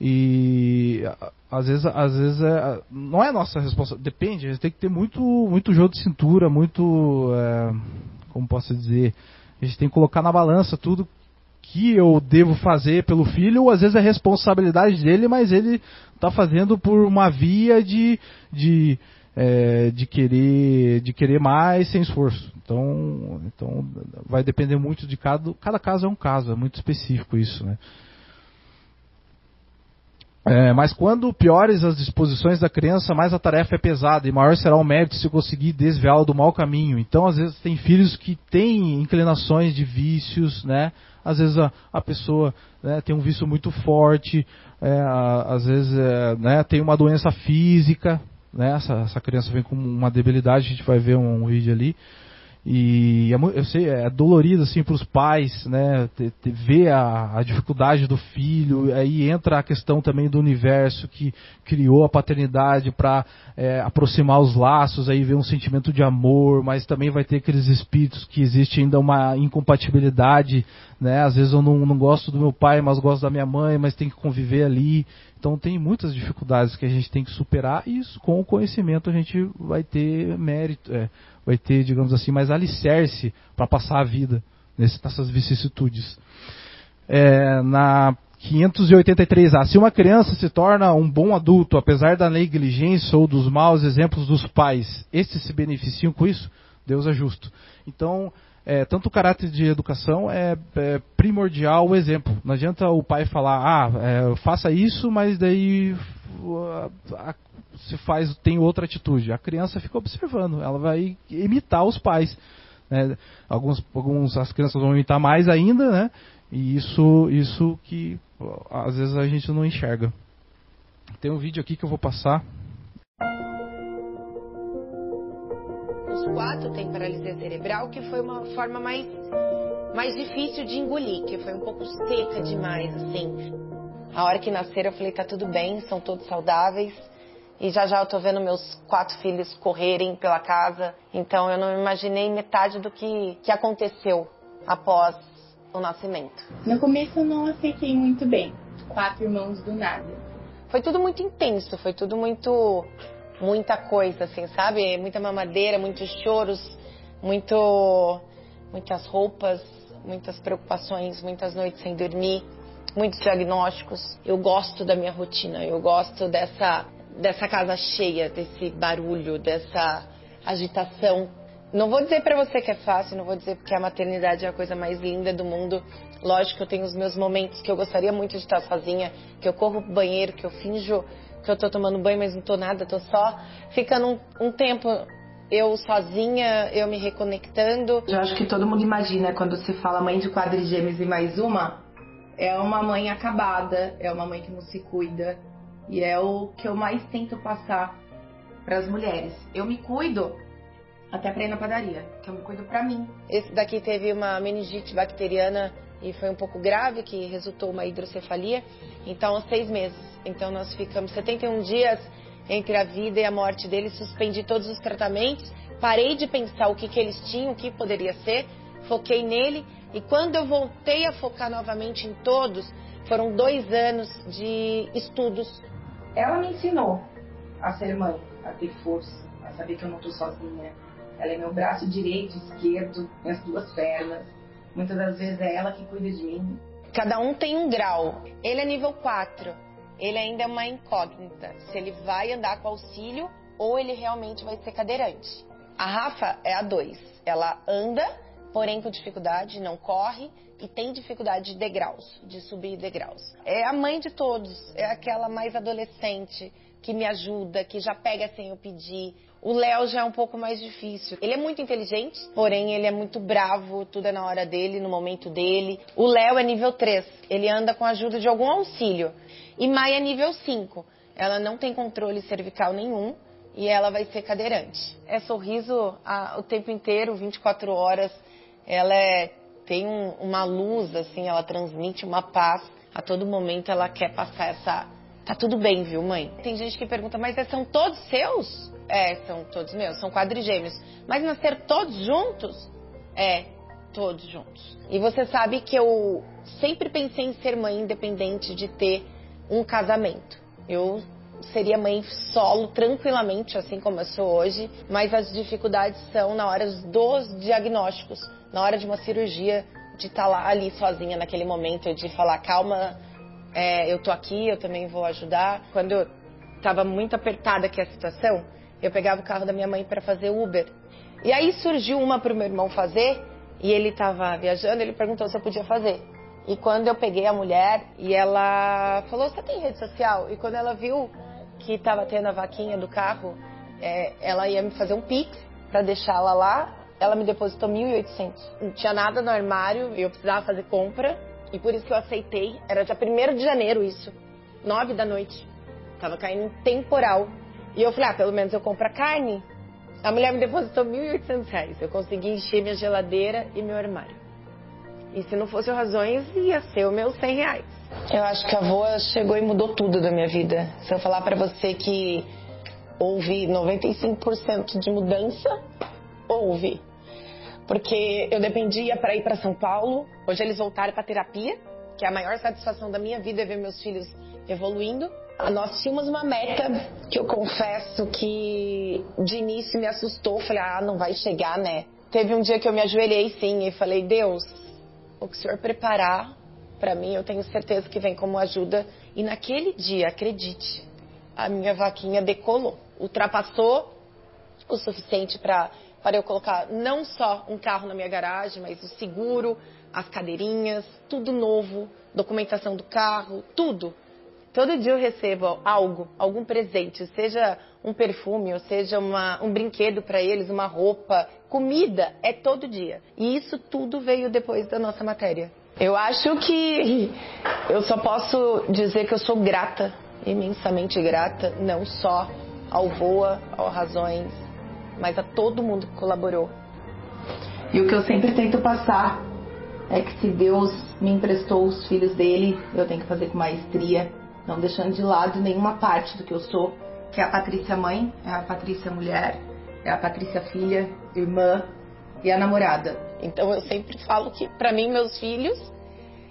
e às vezes, às vezes é, não é nossa responsabilidade, depende, a gente tem que ter muito, muito jogo de cintura, muito, é, como posso dizer, a gente tem que colocar na balança tudo que eu devo fazer pelo filho, ou às vezes é responsabilidade dele, mas ele está fazendo por uma via de, de, é, de, querer, de querer mais sem esforço. Então, então vai depender muito de cada. Cada caso é um caso, é muito específico isso. Né? É, mas quando piores as disposições da criança, mais a tarefa é pesada e maior será o mérito se conseguir desviá-lo do mau caminho. Então, às vezes, tem filhos que têm inclinações de vícios, né? Às vezes a, a pessoa né, tem um vício muito forte, é, a, às vezes é, né, tem uma doença física, né? Essa, essa, criança vem com uma debilidade, a gente vai ver um, um vídeo ali. E é eu sei, é dolorido assim para os pais, né, ver a, a, dificuldade do filho. Aí entra a questão também do universo que criou a paternidade para é, aproximar os laços, aí ver um sentimento de amor, mas também vai ter aqueles espíritos que existe ainda uma incompatibilidade, né? Às vezes eu não, não gosto do meu pai, mas gosto da minha mãe, mas tem que conviver ali. Então tem muitas dificuldades que a gente tem que superar e isso, com o conhecimento a gente vai ter mérito. É, vai ter, digamos assim, mais alicerce para passar a vida nessas vicissitudes. É, na 583A, se uma criança se torna um bom adulto, apesar da negligência ou dos maus exemplos dos pais, estes se beneficiam com isso? Deus é justo. Então, é, tanto o caráter de educação é, é, primordial o exemplo. Não adianta o pai falar, ah, é, faça isso, mas daí a, a, se faz tem outra atitude. A criança fica observando, ela vai imitar os pais. Né? Alguns, alguns, as crianças vão imitar mais ainda, né? E isso, isso que às vezes a gente não enxerga. Tem um vídeo aqui que eu vou passar. Quatro têm paralisia cerebral, que foi uma forma mais, mais difícil de engolir, que foi um pouco seca demais, assim. A hora que nasceram, eu falei: tá tudo bem, são todos saudáveis e já já eu tô vendo meus quatro filhos correrem pela casa. Então eu não imaginei metade do que, que aconteceu após o nascimento. No começo eu não aceitei muito bem. Quatro irmãos do nada. Foi tudo muito intenso, foi tudo muito. Muita coisa, assim, sabe? Muita mamadeira, muitos choros, muito. muitas roupas, muitas preocupações, muitas noites sem dormir muitos diagnósticos. Eu gosto da minha rotina, eu gosto dessa dessa casa cheia, desse barulho, dessa agitação. Não vou dizer para você que é fácil, não vou dizer porque a maternidade é a coisa mais linda do mundo. Lógico que eu tenho os meus momentos que eu gostaria muito de estar sozinha, que eu corro pro banheiro, que eu finjo que eu tô tomando banho, mas não tô nada, tô só ficando um, um tempo eu sozinha, eu me reconectando. Eu acho que todo mundo imagina quando se fala mãe de quadrigêmeos e mais uma, é uma mãe acabada, é uma mãe que não se cuida, e é o que eu mais tento passar para as mulheres. Eu me cuido até para ir na padaria, que eu me cuido para mim. Esse daqui teve uma meningite bacteriana e foi um pouco grave, que resultou uma hidrocefalia. Então, seis meses. Então, nós ficamos 71 dias entre a vida e a morte dele. Suspendi todos os tratamentos. Parei de pensar o que, que eles tinham, o que poderia ser. Foquei nele. E quando eu voltei a focar novamente em todos, foram dois anos de estudos ela me ensinou a ser mãe, a ter força, a saber que eu não estou sozinha. Ela é meu braço direito, esquerdo, minhas duas pernas. Muitas das vezes é ela que cuida de mim. Cada um tem um grau. Ele é nível 4. Ele ainda é uma incógnita. Se ele vai andar com auxílio ou ele realmente vai ser cadeirante. A Rafa é a 2. Ela anda, porém com dificuldade, não corre e tem dificuldade de degraus, de subir degraus. É a mãe de todos, é aquela mais adolescente que me ajuda, que já pega sem eu pedir. O Léo já é um pouco mais difícil. Ele é muito inteligente, porém ele é muito bravo, tudo é na hora dele, no momento dele. O Léo é nível 3, ele anda com a ajuda de algum auxílio. E Maia é nível 5. Ela não tem controle cervical nenhum e ela vai ser cadeirante. É sorriso a, o tempo inteiro, 24 horas. Ela é, tem um, uma luz, assim, ela transmite uma paz. A todo momento ela quer passar essa. Tá tudo bem, viu, mãe? Tem gente que pergunta, mas são todos seus? É, são todos meus, são quadrigêmeos. Mas nascer todos juntos? É, todos juntos. E você sabe que eu sempre pensei em ser mãe independente de ter um casamento. Eu seria mãe solo tranquilamente, assim como eu sou hoje, mas as dificuldades são na hora dos diagnósticos, na hora de uma cirurgia, de estar tá lá ali sozinha naquele momento, de falar, calma, é, eu tô aqui, eu também vou ajudar. Quando eu estava muito apertada aqui a situação, eu pegava o carro da minha mãe para fazer Uber. E aí surgiu uma para o meu irmão fazer, e ele estava viajando, ele perguntou se eu podia fazer. E quando eu peguei a mulher e ela falou, você tem rede social? E quando ela viu que estava tendo a vaquinha do carro, é, ela ia me fazer um pix para deixá-la lá. Ela me depositou 1.800. Não tinha nada no armário, eu precisava fazer compra. E por isso que eu aceitei. Era dia 1 de janeiro isso, 9 da noite. Tava caindo um temporal. E eu falei, ah, pelo menos eu compro a carne. A mulher me depositou 1.800 reais. Eu consegui encher minha geladeira e meu armário. E se não fosse o Razões, ia ser o meu 100 reais. Eu acho que a avó chegou e mudou tudo da minha vida. Se eu falar para você que houve 95% de mudança, houve. Porque eu dependia para ir para São Paulo. Hoje eles voltaram para terapia, que é a maior satisfação da minha vida é ver meus filhos evoluindo. Nós tínhamos uma meta que eu confesso que de início me assustou. Falei, ah, não vai chegar, né? Teve um dia que eu me ajoelhei sim e falei, Deus, o que o Senhor preparar para mim, eu tenho certeza que vem como ajuda. E naquele dia, acredite, a minha vaquinha decolou, ultrapassou o suficiente para para eu colocar não só um carro na minha garagem, mas o seguro, as cadeirinhas, tudo novo, documentação do carro, tudo. Todo dia eu recebo algo, algum presente, seja um perfume, ou seja uma, um brinquedo para eles, uma roupa, comida, é todo dia. E isso tudo veio depois da nossa matéria. Eu acho que eu só posso dizer que eu sou grata, imensamente grata, não só ao Voa, ao Razões, mas a todo mundo que colaborou. E o que eu sempre tento passar é que se Deus me emprestou os filhos dele, eu tenho que fazer com maestria, não deixando de lado nenhuma parte do que eu sou, que é a Patrícia mãe, é a Patrícia mulher, é a Patrícia filha, irmã e a namorada. Então eu sempre falo que para mim meus filhos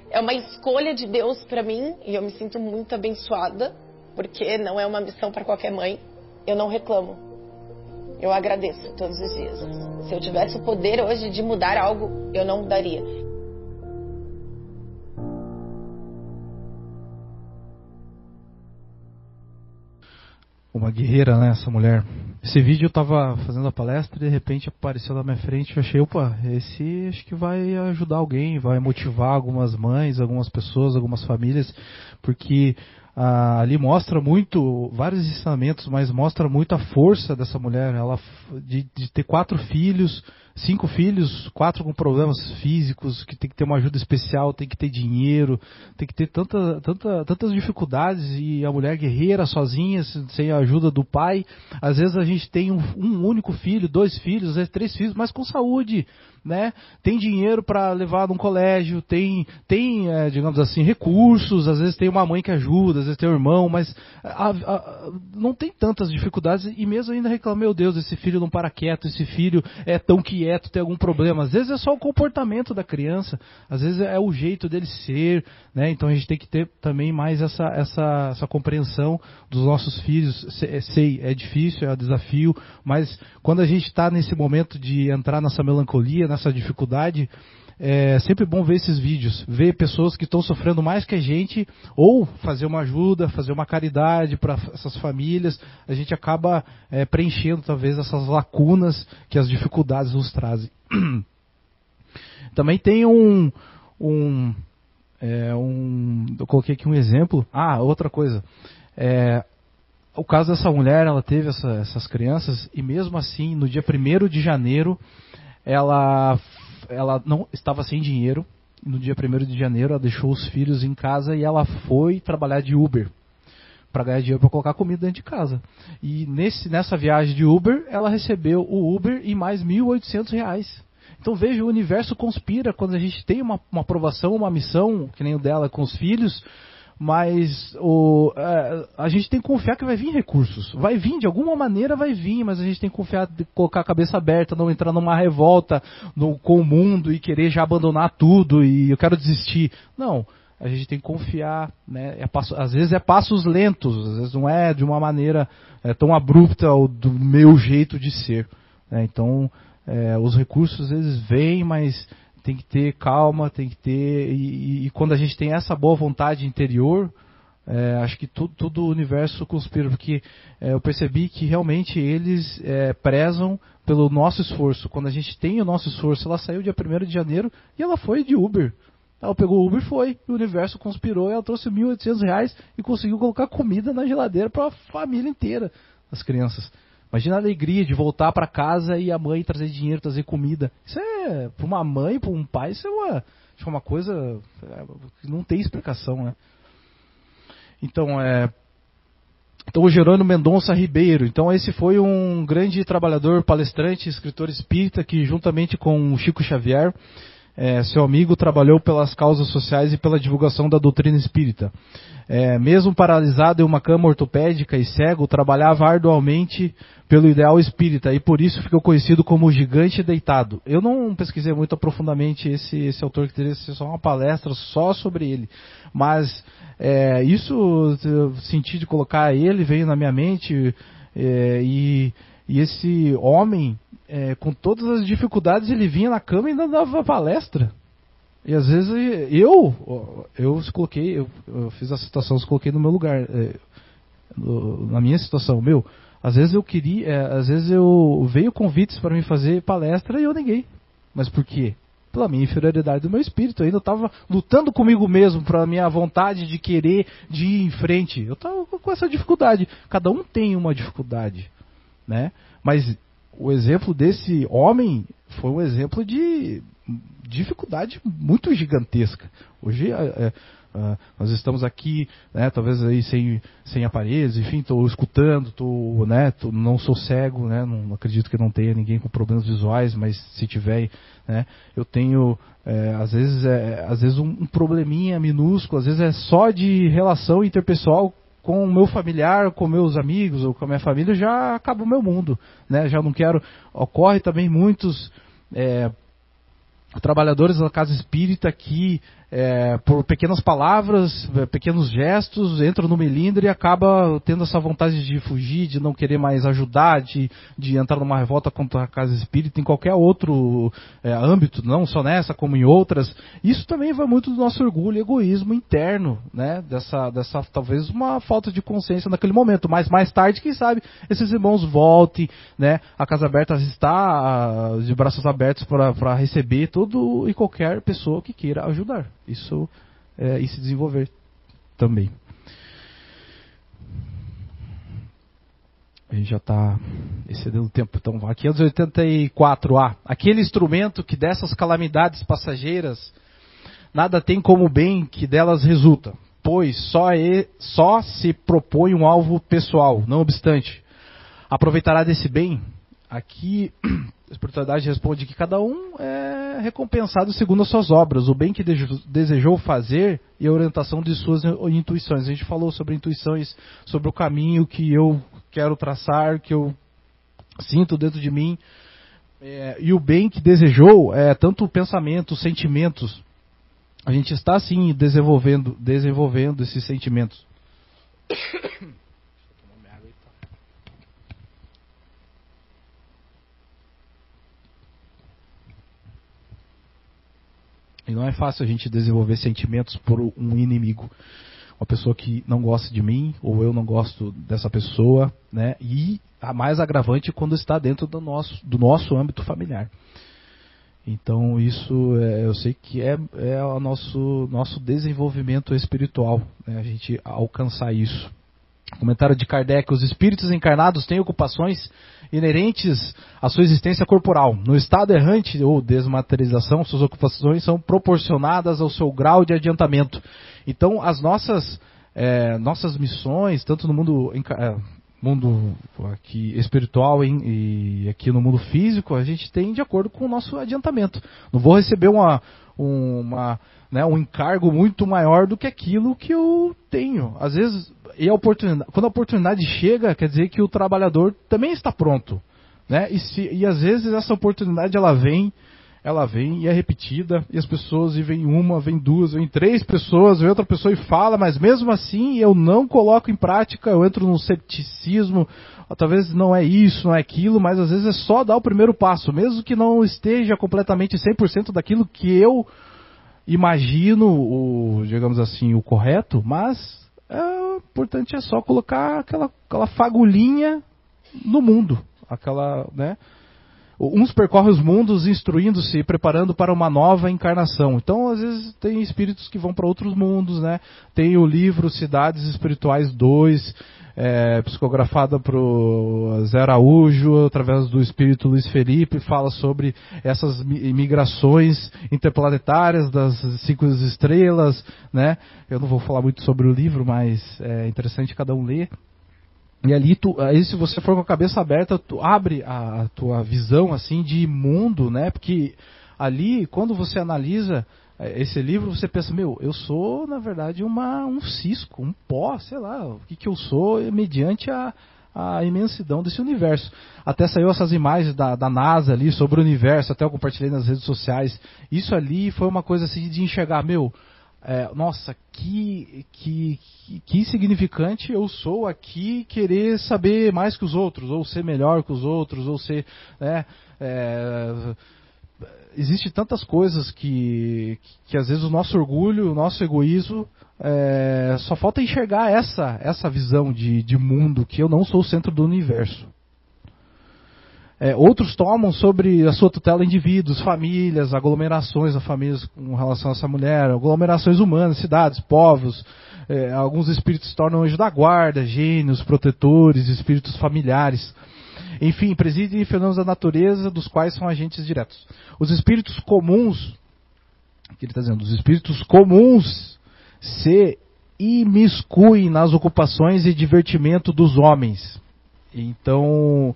é uma escolha de Deus para mim e eu me sinto muito abençoada, porque não é uma missão para qualquer mãe. Eu não reclamo. Eu agradeço todos os dias. Se eu tivesse o poder hoje de mudar algo, eu não mudaria. Uma guerreira, né, essa mulher. Esse vídeo eu tava fazendo a palestra e de repente apareceu na minha frente. Eu achei, opa, esse acho que vai ajudar alguém, vai motivar algumas mães, algumas pessoas, algumas famílias, porque ah, ali mostra muito, vários ensinamentos, mas mostra muito a força dessa mulher, ela de, de ter quatro filhos, cinco filhos, quatro com problemas físicos, que tem que ter uma ajuda especial, tem que ter dinheiro, tem que ter tanta, tanta, tantas dificuldades e a mulher guerreira sozinha, sem a ajuda do pai. Às vezes a gente tem um, um único filho, dois filhos, às vezes três filhos, mas com saúde, né? Tem dinheiro para levar num colégio, tem, tem é, digamos assim, recursos, às vezes tem uma mãe que ajuda, às vezes tem um irmão, mas a, a, não tem tantas dificuldades e mesmo ainda reclama, meu Deus, esse filho não para quieto, esse filho é tão quieto, tem algum problema. Às vezes é só o comportamento da criança, às vezes é o jeito dele ser, né? Então a gente tem que ter também mais essa, essa, essa compreensão dos nossos filhos. Sei, é difícil, é um desafio, mas quando a gente está nesse momento de entrar nessa melancolia, nessa dificuldade, é sempre bom ver esses vídeos, ver pessoas que estão sofrendo mais que a gente, ou fazer uma ajuda, fazer uma caridade para essas famílias. A gente acaba é, preenchendo talvez essas lacunas que as dificuldades nos trazem. Também tem um, um, é, um, eu coloquei aqui um exemplo. Ah, outra coisa. É, o caso dessa mulher, ela teve essa, essas crianças e mesmo assim, no dia 1 de janeiro, ela, ela não estava sem dinheiro. No dia 1 de janeiro, ela deixou os filhos em casa e ela foi trabalhar de Uber para ganhar dinheiro para colocar comida dentro de casa. E nesse, nessa viagem de Uber, ela recebeu o Uber e mais R$ 1.800. Então veja, o universo conspira quando a gente tem uma, uma aprovação, uma missão, que nem o dela com os filhos, mas o, é, a gente tem que confiar que vai vir recursos. Vai vir, de alguma maneira vai vir, mas a gente tem que confiar, colocar a cabeça aberta, não entrar numa revolta no, com o mundo e querer já abandonar tudo e eu quero desistir. Não, a gente tem que confiar, né? É passo, às vezes é passos lentos, às vezes não é de uma maneira é, tão abrupta ou do meu jeito de ser. Né? Então, é, os recursos vezes vêm, mas tem que ter calma, tem que ter. E, e quando a gente tem essa boa vontade interior, é, acho que tudo, tudo, o universo conspira, porque é, eu percebi que realmente eles é, prezam pelo nosso esforço. Quando a gente tem o nosso esforço, ela saiu dia 1 de janeiro e ela foi de Uber. Ela pegou o Uber e foi. O universo conspirou e ela trouxe R$ 1.800 e conseguiu colocar comida na geladeira para a família inteira, as crianças. Imagina a alegria de voltar para casa e a mãe trazer dinheiro, trazer comida. Isso é, para uma mãe, para um pai, isso é uma, é uma coisa é, que não tem explicação, né? Então, é, então, o Gerônimo Mendonça Ribeiro. Então, esse foi um grande trabalhador, palestrante, escritor espírita, que juntamente com o Chico Xavier é, seu amigo trabalhou pelas causas sociais e pela divulgação da doutrina espírita. É, mesmo paralisado em uma cama ortopédica e cego, trabalhava arduamente pelo ideal espírita e por isso ficou conhecido como o gigante deitado. Eu não pesquisei muito profundamente esse, esse autor, que teria ser só uma palestra só sobre ele, mas é, isso senti de colocar ele, veio na minha mente é, e, e esse homem é, com todas as dificuldades, ele vinha na cama e ainda dava palestra. E às vezes eu, eu coloquei, eu, eu fiz a situação, eu coloquei no meu lugar, é, no, na minha situação, meu, às vezes eu queria, é, às vezes eu veio convites para me fazer palestra e eu neguei. Mas por quê? Pela minha inferioridade do meu espírito. Eu ainda estava lutando comigo mesmo para minha vontade de querer de ir em frente. Eu estava com essa dificuldade. Cada um tem uma dificuldade, né? Mas o exemplo desse homem foi um exemplo de dificuldade muito gigantesca. Hoje é, é, é, nós estamos aqui, né, talvez aí sem, sem aparelhos, enfim, estou escutando, tô, né, tô, não sou cego, né, não acredito que não tenha ninguém com problemas visuais, mas se tiver, né, eu tenho é, às vezes é, às vezes um, um probleminha minúsculo, às vezes é só de relação interpessoal com o meu familiar, com meus amigos ou com a minha família, já acaba o meu mundo. Né? Já não quero. Ocorre também muitos é, trabalhadores da casa espírita que é, por pequenas palavras, é, pequenos gestos, entra no melindre e acaba tendo essa vontade de fugir, de não querer mais ajudar, de, de entrar numa revolta contra a casa espírita em qualquer outro é, âmbito, não só nessa como em outras. Isso também vai muito do nosso orgulho e egoísmo interno, né? Dessa, dessa talvez uma falta de consciência naquele momento. Mas mais tarde, quem sabe, esses irmãos voltem, né? A Casa Aberta está de braços abertos para receber todo e qualquer pessoa que queira ajudar isso é, e se desenvolver também. A gente já está excedendo o tempo. Então, é 584A. Aquele instrumento que dessas calamidades passageiras nada tem como bem que delas resulta, pois só, é, só se propõe um alvo pessoal. Não obstante, aproveitará desse bem. Aqui a espiritualidade responde que cada um é recompensado segundo as suas obras, o bem que desejou fazer e a orientação de suas intuições. A gente falou sobre intuições, sobre o caminho que eu quero traçar, que eu sinto dentro de mim. É, e o bem que desejou é tanto o pensamento, os sentimentos. A gente está sim desenvolvendo, desenvolvendo esses sentimentos. E não é fácil a gente desenvolver sentimentos por um inimigo. Uma pessoa que não gosta de mim, ou eu não gosto dessa pessoa, né? E a mais agravante quando está dentro do nosso, do nosso âmbito familiar. Então isso é, eu sei que é, é o nosso, nosso desenvolvimento espiritual, né? a gente alcançar isso. Comentário de Kardec: os espíritos encarnados têm ocupações inerentes à sua existência corporal. No estado errante ou desmaterialização, suas ocupações são proporcionadas ao seu grau de adiantamento. Então, as nossas, é, nossas missões, tanto no mundo, é, mundo aqui espiritual e, e aqui no mundo físico, a gente tem de acordo com o nosso adiantamento. Não vou receber uma, uma, né, um encargo muito maior do que aquilo que eu tenho. Às vezes, e a oportunidade, quando a oportunidade chega, quer dizer que o trabalhador também está pronto. Né? E, se, e às vezes essa oportunidade ela vem, ela vem e é repetida, e as pessoas, e vem uma, vem duas, vem três pessoas, vem outra pessoa e fala, mas mesmo assim eu não coloco em prática, eu entro num ceticismo, talvez não é isso, não é aquilo, mas às vezes é só dar o primeiro passo, mesmo que não esteja completamente 100% daquilo que eu imagino, o, digamos assim, o correto, mas é, importante é só colocar aquela, aquela fagulhinha no mundo, aquela, né? Uns percorrem os mundos instruindo-se e preparando para uma nova encarnação. Então, às vezes, tem espíritos que vão para outros mundos, né? Tem o livro Cidades Espirituais 2, é, psicografada por Zé Araújo, através do espírito Luiz Felipe, fala sobre essas migrações interplanetárias das cinco estrelas, né? Eu não vou falar muito sobre o livro, mas é interessante cada um ler. E ali, tu, aí se você for com a cabeça aberta, tu abre a, a tua visão assim de mundo, né? Porque ali, quando você analisa é, esse livro, você pensa, meu, eu sou, na verdade, uma, um cisco, um pó, sei lá, o que, que eu sou mediante a, a imensidão desse universo. Até saiu essas imagens da, da NASA ali sobre o universo, até eu compartilhei nas redes sociais. Isso ali foi uma coisa assim de enxergar, meu, é, nossa, que, que, que insignificante eu sou aqui querer saber mais que os outros, ou ser melhor que os outros, ou ser. Né, é, existe tantas coisas que, que às vezes o nosso orgulho, o nosso egoísmo, é, só falta enxergar essa, essa visão de, de mundo, que eu não sou o centro do universo. É, outros tomam sobre a sua tutela indivíduos, famílias, aglomerações famílias com relação a essa mulher, aglomerações humanas, cidades, povos. É, alguns espíritos se tornam anjos da guarda, gênios, protetores, espíritos familiares. Enfim, presidem fenômenos da natureza dos quais são agentes diretos. Os espíritos comuns, que ele está dizendo, os espíritos comuns se imiscuem nas ocupações e divertimento dos homens. Então,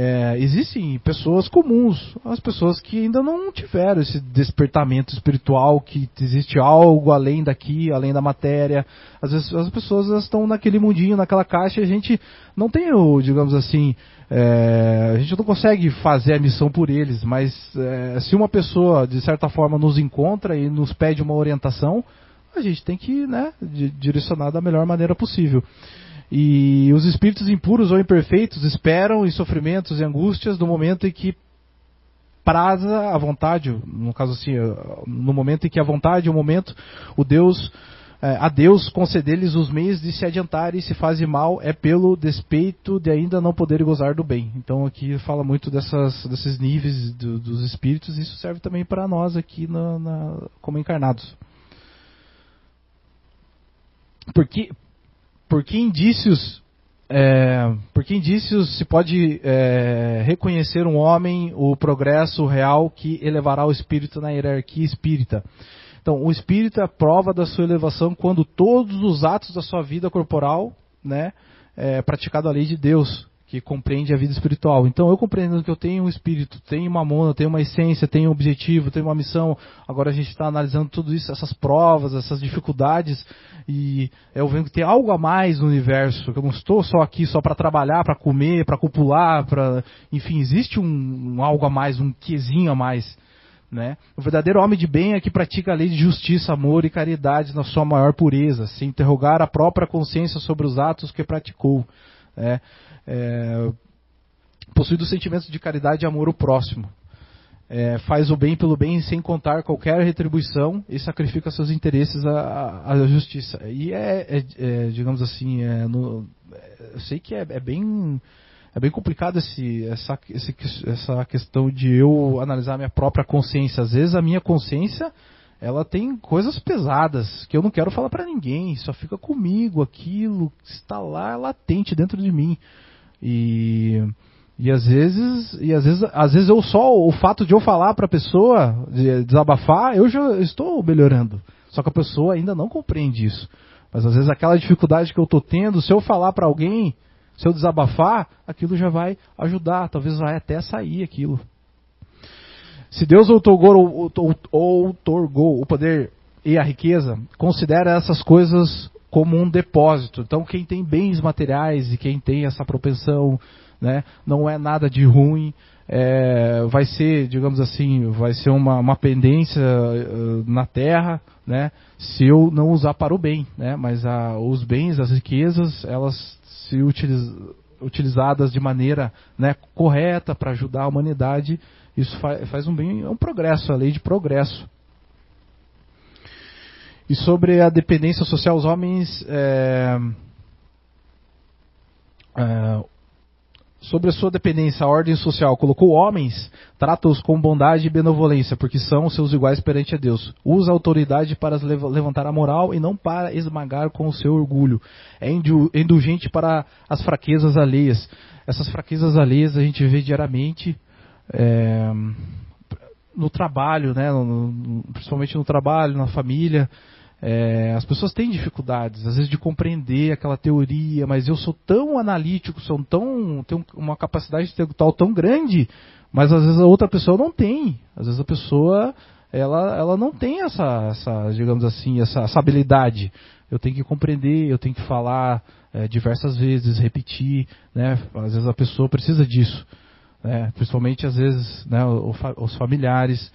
é, existem pessoas comuns, as pessoas que ainda não tiveram esse despertamento espiritual, que existe algo além daqui, além da matéria. Às vezes as pessoas estão naquele mundinho, naquela caixa, e a gente não tem o, digamos assim, é, a gente não consegue fazer a missão por eles, mas é, se uma pessoa, de certa forma, nos encontra e nos pede uma orientação, a gente tem que né, direcionar da melhor maneira possível. E os espíritos impuros ou imperfeitos esperam em sofrimentos e angústias no momento em que praza a vontade, no caso assim, no momento em que a vontade, o momento, o Deus é, a Deus conceder-lhes os meios de se adiantarem e se fazem mal é pelo despeito de ainda não poder gozar do bem. Então aqui fala muito dessas, desses níveis do, dos espíritos e isso serve também para nós aqui na, na, como encarnados. Porque, por que indícios é, por que indícios se pode é, reconhecer um homem o progresso real que elevará o espírito na hierarquia espírita? Então, o espírito é a prova da sua elevação quando todos os atos da sua vida corporal, né, é praticado a lei de Deus, que compreende a vida espiritual. Então, eu compreendo que eu tenho um espírito, tenho uma mona, tenho uma essência, tenho um objetivo, tenho uma missão. Agora a gente está analisando tudo isso, essas provas, essas dificuldades, e eu vendo que tem algo a mais no universo. Que eu não estou só aqui só para trabalhar, para comer, para copular, para, enfim, existe um, um algo a mais, um quesinho a mais. Né? O verdadeiro homem de bem é que pratica a lei de justiça, amor e caridade na sua maior pureza, se interrogar a própria consciência sobre os atos que praticou. Né? É, possuindo sentimentos de caridade e amor ao próximo. é, faz o bem pelo bem sem contar qualquer retribuição e sacrifica seus interesses à, à justiça. E é, é, é digamos assim, é no, eu sei que é, é, bem é bem complicado esse, essa, esse, essa questão de eu analisar a minha própria consciência. Às vezes a minha consciência ela tem coisas pesadas que eu não quero falar para ninguém, só fica comigo, aquilo está lá latente dentro de mim. E e às vezes, e às vezes, às vezes eu só o fato de eu falar para a pessoa, de desabafar, eu já estou melhorando. Só que a pessoa ainda não compreende isso. Mas às vezes aquela dificuldade que eu estou tendo, se eu falar para alguém, se eu desabafar, aquilo já vai ajudar, talvez vai até sair aquilo. Se Deus outorgou, outorgou o poder e a riqueza, considera essas coisas como um depósito. Então quem tem bens materiais e quem tem essa propensão né? não é nada de ruim, é, vai ser, digamos assim, vai ser uma, uma pendência uh, na terra, né? se eu não usar para o bem, né? mas a, os bens, as riquezas, elas se utiliz, utilizadas de maneira né, correta para ajudar a humanidade, isso faz, faz um bem, é um progresso, a lei de progresso. E sobre a dependência social, os homens é, é, sobre a sua dependência à ordem social, colocou homens, trata-os com bondade e benevolência, porque são seus iguais perante a Deus. Usa a autoridade para levantar a moral e não para esmagar com o seu orgulho. É indulgente para as fraquezas alheias. Essas fraquezas alheias a gente vê diariamente é, no trabalho, né, no, principalmente no trabalho, na família. É, as pessoas têm dificuldades, às vezes, de compreender aquela teoria, mas eu sou tão analítico, sou tão, tenho uma capacidade intelectual tão grande, mas às vezes a outra pessoa não tem. Às vezes a pessoa ela, ela não tem essa, essa digamos assim, essa, essa habilidade. Eu tenho que compreender, eu tenho que falar é, diversas vezes, repetir, né? Às vezes a pessoa precisa disso, né? principalmente às vezes né, os familiares.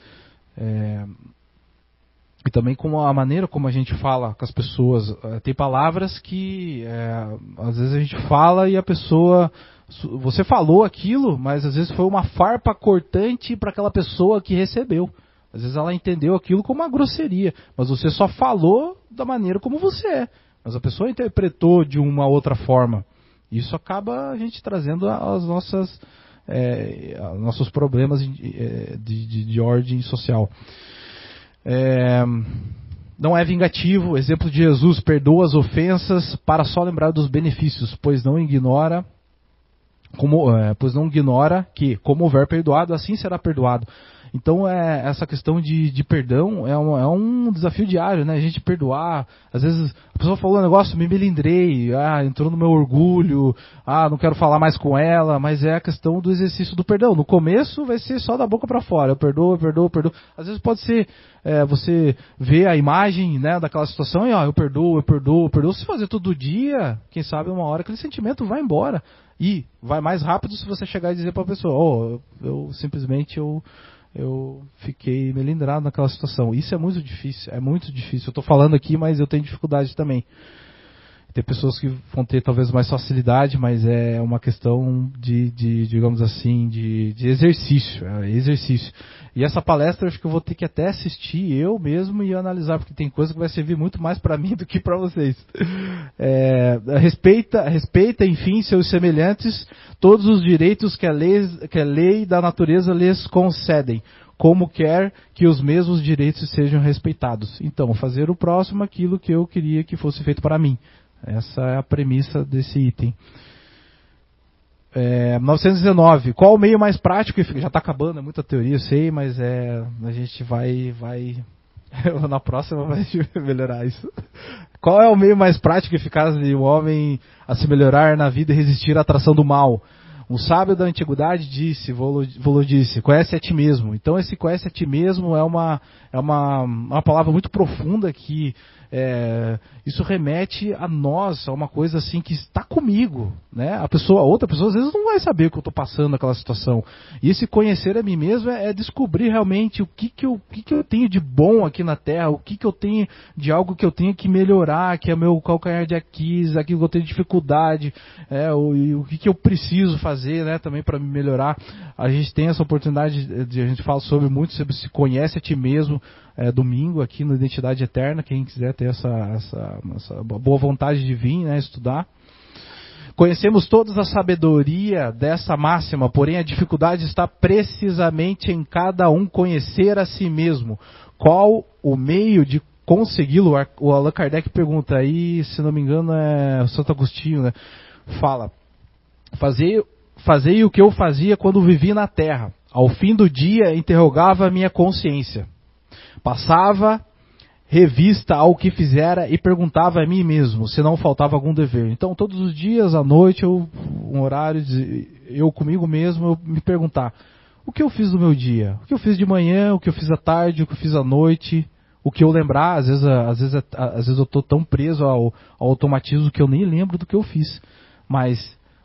É, e também com a maneira como a gente fala com as pessoas. Eh, tem palavras que é, às vezes a gente fala e a pessoa. Você falou aquilo, mas às vezes foi uma farpa cortante para aquela pessoa que recebeu. Às vezes ela entendeu aquilo como uma grosseria, mas você só falou da maneira como você é. Mas a pessoa interpretou de uma outra forma. Isso acaba a gente trazendo as nossas é, nossos problemas de, de, de ordem social. É, não é vingativo. Exemplo de Jesus: perdoa as ofensas para só lembrar dos benefícios, pois não ignora. Como, é, pois não ignora que, como houver perdoado, assim será perdoado. Então, é, essa questão de, de perdão é um, é um, desafio diário, né? A gente perdoar. Às vezes a pessoa falou um negócio, me melindrei, ah, entrou no meu orgulho, ah, não quero falar mais com ela, mas é a questão do exercício do perdão. No começo vai ser só da boca para fora, eu perdoo, eu perdoo, eu perdoo. Às vezes pode ser é, você ver a imagem né, daquela situação e, ó, eu perdoo, eu perdoo, eu perdoo. Se fazer todo dia, quem sabe uma hora aquele sentimento vai embora. E vai mais rápido se você chegar e dizer para a pessoa, oh, eu, eu simplesmente eu eu fiquei melindrado naquela situação. Isso é muito difícil, é muito difícil. Eu estou falando aqui, mas eu tenho dificuldade também. Tem pessoas que vão ter talvez mais facilidade, mas é uma questão de, de digamos assim, de, de exercício, é exercício. E essa palestra acho que eu vou ter que até assistir eu mesmo e analisar, porque tem coisa que vai servir muito mais para mim do que para vocês. É, respeita, respeita, enfim, seus semelhantes, todos os direitos que a, lei, que a lei da natureza lhes concedem, como quer que os mesmos direitos sejam respeitados. Então, fazer o próximo aquilo que eu queria que fosse feito para mim. Essa é a premissa desse item. É, 919. Qual o meio mais prático? Já está acabando, é muita teoria, eu sei, mas é, a gente vai, vai na próxima vai melhorar isso. Qual é o meio mais prático e eficaz de um homem a se melhorar na vida e resistir à atração do mal? Um sábio da antiguidade disse, Volo disse, conhece a ti mesmo. Então esse conhece a ti mesmo é uma, é uma, uma palavra muito profunda que é, isso remete a nós, a uma coisa assim que está comigo, né? A pessoa, a outra pessoa às vezes não vai saber o que eu estou passando naquela situação. E esse conhecer a mim mesmo é, é descobrir realmente o que, que, eu, o que, que eu tenho de bom aqui na Terra, o que, que eu tenho de algo que eu tenho que melhorar, que é meu calcanhar de Aquiles, aquilo que eu tenho dificuldade, é, o, o que, que eu preciso fazer né, também para me melhorar. A gente tem essa oportunidade, de, a gente fala sobre muito sobre se conhece a ti mesmo, é, domingo aqui no Identidade Eterna, quem quiser ter essa, essa, essa boa vontade de vir né, estudar. Conhecemos todos a sabedoria dessa máxima, porém a dificuldade está precisamente em cada um conhecer a si mesmo. Qual o meio de consegui-lo? O Allan Kardec pergunta aí, se não me engano, é Santo Agostinho, né? Fala: Fazei, fazei o que eu fazia quando vivi na terra. Ao fim do dia, interrogava a minha consciência. Passava revista ao que fizera e perguntava a mim mesmo se não faltava algum dever. Então, todos os dias, à noite, eu, um horário, eu comigo mesmo, eu me perguntar: o que eu fiz no meu dia? O que eu fiz de manhã? O que eu fiz à tarde? O que eu fiz à noite? O que eu lembrar, às vezes, às vezes, às vezes eu estou tão preso ao, ao automatismo que eu nem lembro do que eu fiz. Mas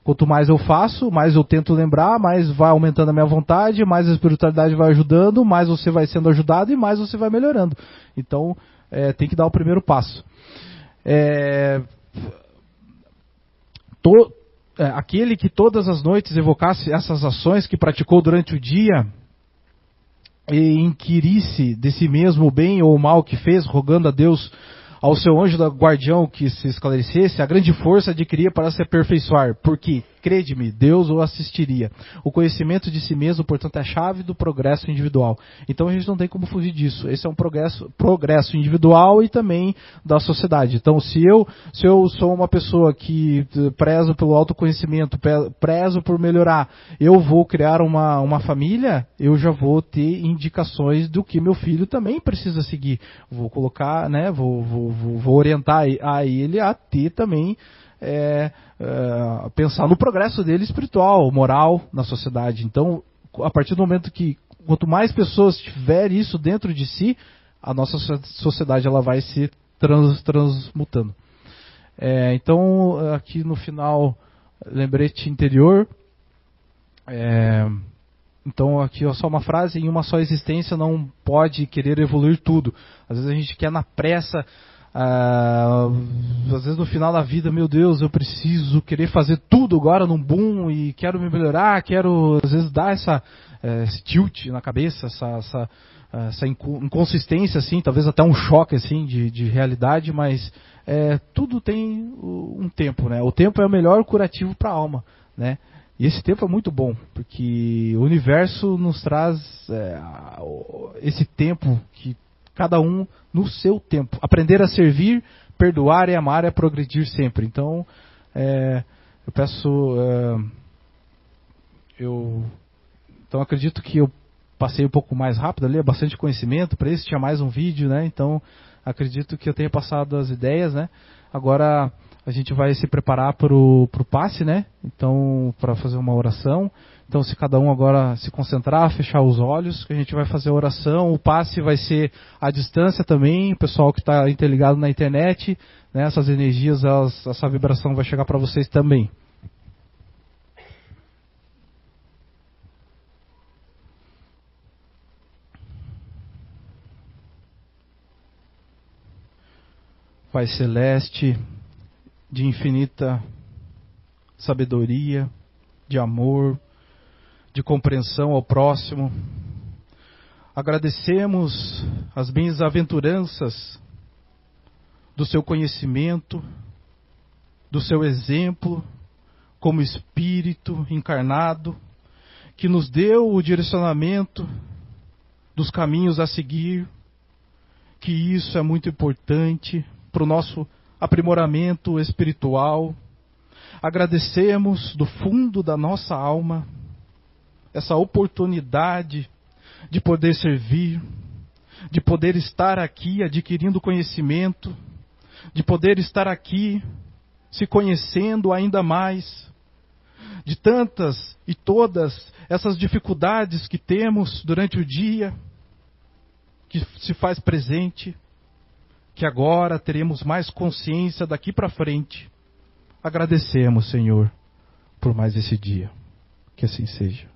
Quanto mais eu faço, mais eu tento lembrar, mais vai aumentando a minha vontade, mais a espiritualidade vai ajudando, mais você vai sendo ajudado e mais você vai melhorando. Então, é, tem que dar o primeiro passo. É, to, é, aquele que todas as noites evocasse essas ações que praticou durante o dia e inquirisse de si mesmo o bem ou o mal que fez, rogando a Deus ao seu anjo guardião que se esclarecesse, a grande força adquiria para se aperfeiçoar, porque crede-me, Deus o assistiria. O conhecimento de si mesmo, portanto, é a chave do progresso individual. Então a gente não tem como fugir disso. Esse é um progresso, progresso individual e também da sociedade. Então, se eu, se eu sou uma pessoa que prezo pelo autoconhecimento, prezo por melhorar, eu vou criar uma, uma família, eu já vou ter indicações do que meu filho também precisa seguir. Vou colocar, né, vou, vou, vou orientar a ele a ter também é, é, pensar no progresso dele espiritual, moral na sociedade. Então, a partir do momento que quanto mais pessoas tiver isso dentro de si, a nossa sociedade ela vai se trans, transmutando. É, então, aqui no final, lembrete interior. É, então, aqui ó, só uma frase: em uma só existência não pode querer evoluir tudo. Às vezes a gente quer na pressa ah, às vezes no final da vida, meu Deus, eu preciso querer fazer tudo agora num boom e quero me melhorar, quero às vezes dar essa, eh, esse tilt na cabeça, essa, essa, essa inconsistência, assim, talvez até um choque assim de, de realidade, mas é, tudo tem um tempo, né? O tempo é o melhor curativo para a alma, né? E esse tempo é muito bom, porque o universo nos traz é, esse tempo que cada um no seu tempo. Aprender a servir, perdoar e amar é progredir sempre. Então, é, eu peço. É, eu, então, acredito que eu passei um pouco mais rápido ali, é bastante conhecimento. Para isso, tinha mais um vídeo, né? Então, acredito que eu tenha passado as ideias, né? Agora a gente vai se preparar para o passe, né? Então, para fazer uma oração. Então, se cada um agora se concentrar, fechar os olhos, que a gente vai fazer a oração. O passe vai ser à distância também. O pessoal que está interligado na internet, né, essas energias, elas, essa vibração vai chegar para vocês também. Pai Celeste, de infinita sabedoria, de amor, de compreensão ao próximo. Agradecemos as bem-aventuranças do seu conhecimento, do seu exemplo como espírito encarnado, que nos deu o direcionamento dos caminhos a seguir, que isso é muito importante para o nosso aprimoramento espiritual. Agradecemos do fundo da nossa alma essa oportunidade de poder servir, de poder estar aqui adquirindo conhecimento, de poder estar aqui se conhecendo ainda mais, de tantas e todas essas dificuldades que temos durante o dia, que se faz presente, que agora teremos mais consciência daqui para frente. Agradecemos, Senhor, por mais esse dia. Que assim seja.